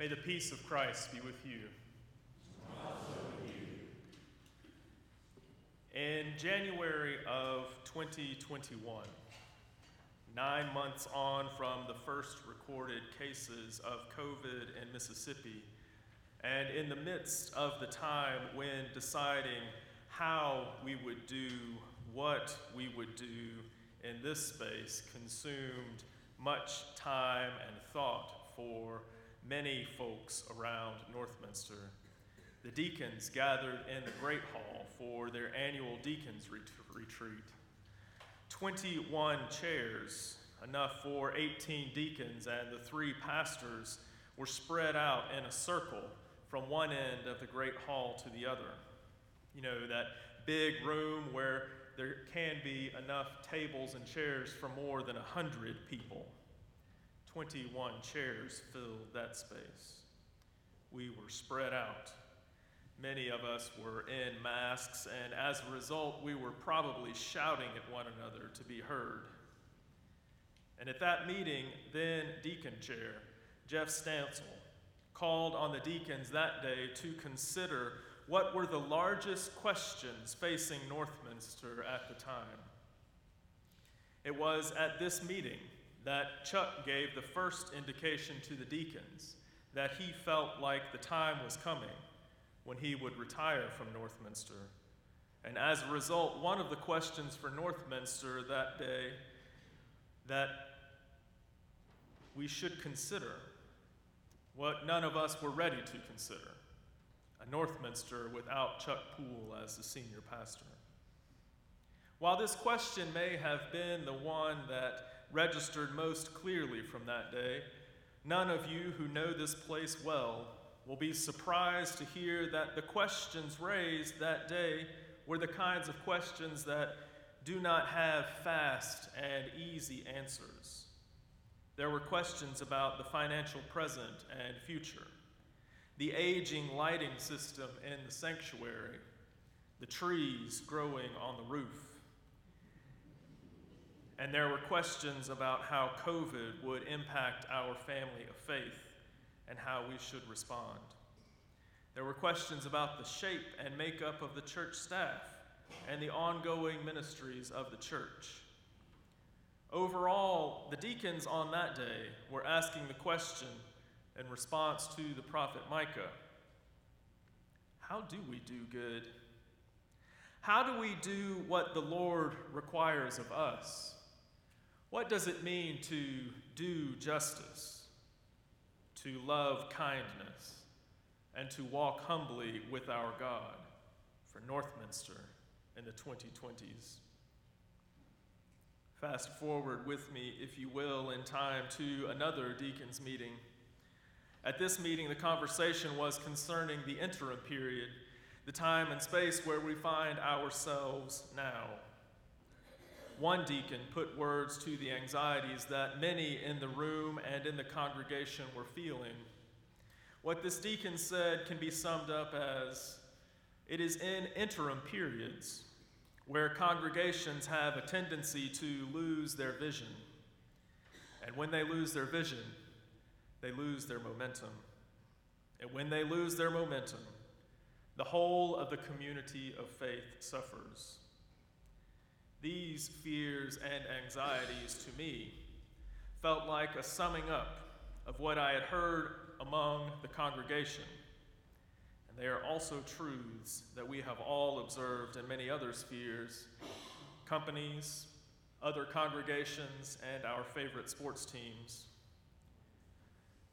May the peace of Christ be with you. In January of 2021, nine months on from the first recorded cases of COVID in Mississippi, and in the midst of the time when deciding how we would do what we would do in this space consumed much time and thought for many folks around Northminster. The deacons gathered in the Great Hall for their annual deacons retreat. 21 chairs, enough for 18 deacons, and the three pastors were spread out in a circle from one end of the Great Hall to the other. You know, that big room where there can be enough tables and chairs for more than 100 people. 21 chairs filled that space. We were spread out. Many of us were in masks, and as a result, we were probably shouting at one another to be heard. And at that meeting, then Deacon Chair Jeff Stansel called on the deacons that day to consider what were the largest questions facing Northminster at the time. It was at this meeting that Chuck gave the first indication to the deacons that he felt like the time was coming when he would retire from Northminster. And as a result, one of the questions for Northminster that day that we should consider, what none of us were ready to consider, a Northminster without Chuck Poole as the senior pastor. While this question may have been the one that registered most clearly from that day, none of you who know this place well will be surprised to hear that the questions raised that day were the kinds of questions that do not have fast and easy answers. There were questions about the financial present and future, the aging lighting system in the sanctuary, the trees growing on the roof, and there were questions about how COVID would impact our family of faith and how we should respond. There were questions about the shape and makeup of the church staff and the ongoing ministries of the church. Overall, the deacons on that day were asking the question in response to the prophet Micah How do we do good? How do we do what the Lord requires of us? What does it mean to do justice, to love kindness, and to walk humbly with our God for Northminster in the 2020s? Fast forward with me, if you will, in time to another deacons meeting. At this meeting, the conversation was concerning the interim period, the time and space where we find ourselves now. One deacon put words to the anxieties that many in the room and in the congregation were feeling. What this deacon said can be summed up as it is in interim periods where congregations have a tendency to lose their vision. And when they lose their vision, they lose their momentum. And when they lose their momentum, the whole of the community of faith suffers. These fears and anxieties to me felt like a summing up of what I had heard among the congregation. And they are also truths that we have all observed in many other spheres companies, other congregations, and our favorite sports teams.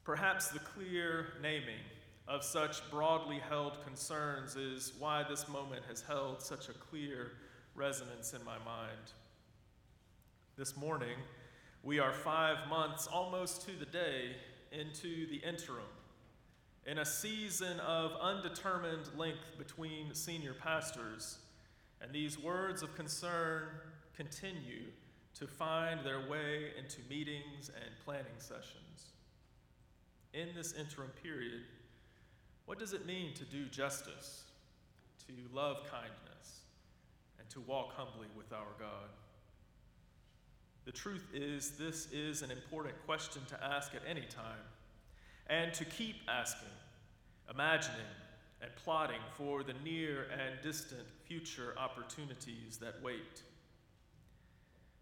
Perhaps the clear naming of such broadly held concerns is why this moment has held such a clear resonance in my mind. This morning, we are five months, almost to the day, into the interim, in a season of undetermined length between senior pastors, and these words of concern continue to find their way into meetings and planning sessions. In this interim period, what does it mean to do justice, to love kindness? To walk humbly with our God? The truth is, this is an important question to ask at any time. and to keep asking, imagining, and plotting for the near and distant future opportunities that wait.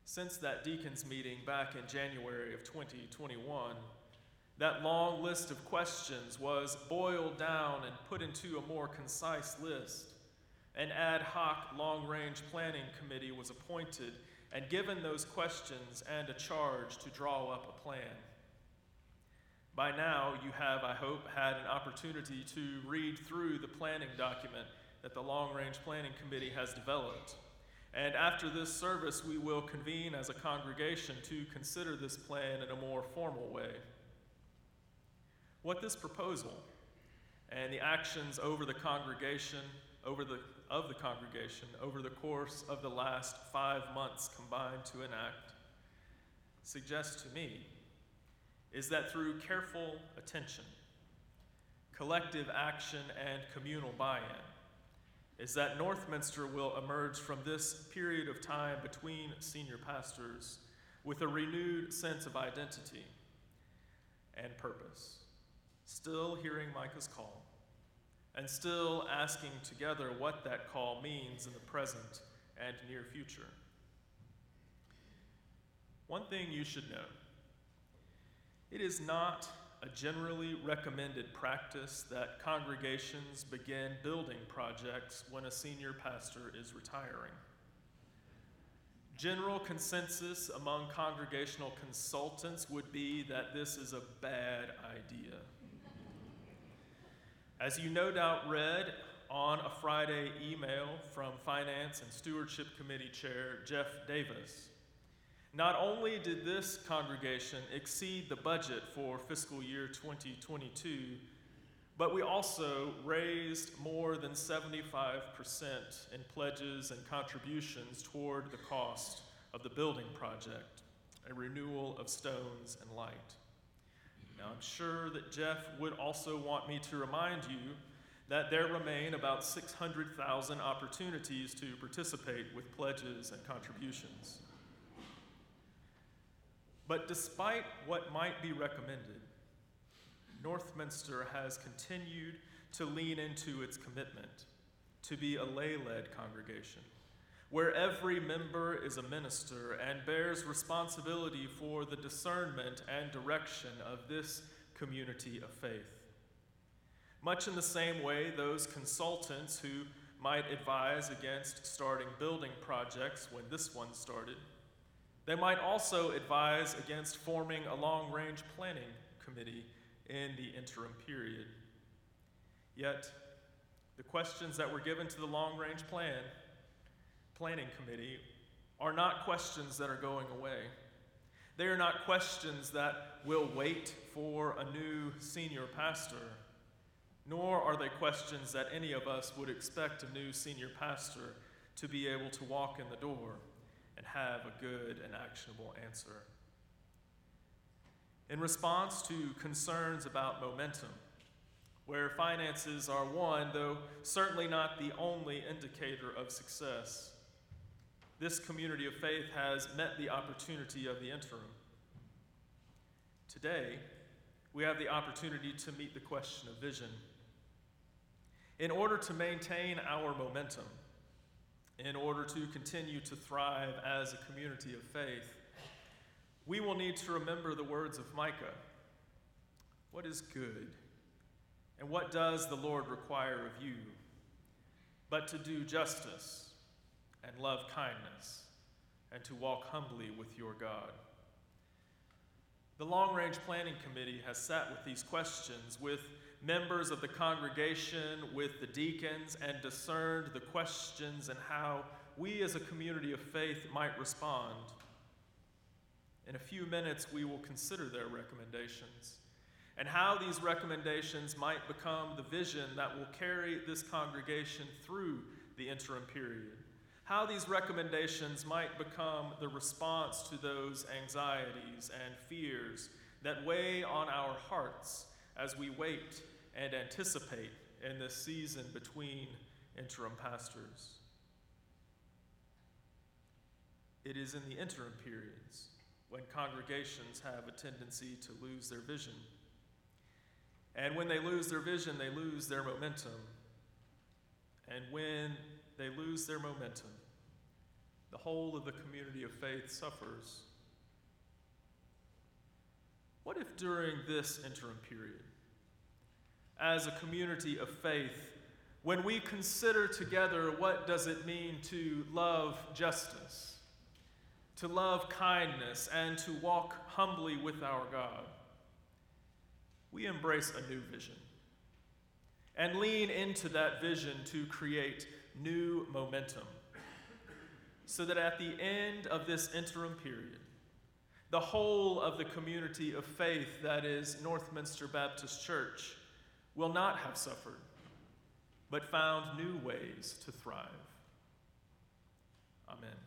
Since that deacons meeting back in January of 2021, that long list of questions was boiled down and put into a more concise list. An ad hoc long range planning committee was appointed and given those questions and a charge to draw up a plan. By now, you have, I hope, had an opportunity to read through the planning document that the Long Range Planning Committee has developed. And after this service, we will convene as a congregation to consider this plan in a more formal way. What this proposal and the actions over the congregation, over the, of the congregation, over the course of the last five months combined to enact, suggests to me is that through careful attention, collective action, and communal buy in, is that Northminster will emerge from this period of time between senior pastors with a renewed sense of identity and purpose, still hearing Micah's call, and still asking together what that call means in the present and near future. One thing you should know it is not a generally recommended practice that congregations begin building projects when a senior pastor is retiring. General consensus among congregational consultants would be that this is a bad idea. As you no doubt read on a Friday email from Finance and Stewardship Committee Chair Jeff Davis, not only did this congregation exceed the budget for fiscal year 2022, but we also raised more than 75% in pledges and contributions toward the cost of the building project, a renewal of stones and light. Now, I'm sure that Jeff would also want me to remind you that there remain about 600,000 opportunities to participate with pledges and contributions. But despite what might be recommended, Northminster has continued to lean into its commitment to be a lay led congregation, where every member is a minister and bears responsibility for the discernment and direction of this community of faith. Much in the same way, those consultants who might advise against starting building projects when this one started they might also advise against forming a long range planning committee in the interim period. Yet, the questions that were given to the long range plan planning committee are not questions that are going away. They are not questions that will wait for a new senior pastor, nor are they questions that any of us would expect a new senior pastor to be able to walk in the door and have a good and actionable answer. In response to concerns about momentum, where finances are one, though certainly not the only indicator of success, this community of faith has met the opportunity of the interim. Today, we have the opportunity to meet the question of vision. In order to maintain our momentum, in order to continue to thrive as a community of faith, we will need to remember the words of Micah What is good? And what does the Lord require of you? But to do justice and love kindness and to walk humbly with your God. The Long Range Planning Committee has sat with these questions with members of the congregation, with the deacons, and discerned the questions and how we as a community of faith might respond. In a few minutes, we will consider their recommendations and how these recommendations might become the vision that will carry this congregation through the interim period. How these recommendations might become the response to those anxieties and fears that weigh on our hearts as we wait and anticipate in this season between interim pastors. It is in the interim periods when congregations have a tendency to lose their vision. And when they lose their vision, they lose their momentum. And when they lose their momentum, the whole of the community of faith suffers. What if during this interim period, as a community of faith, when we consider together what does it mean to love justice, to love kindness, and to walk humbly with our God, we embrace a new vision and lean into that vision to create new momentum so that at the end of this interim period, the whole of the community of faith that is Northminster Baptist Church will not have suffered, but found new ways to thrive. Amen.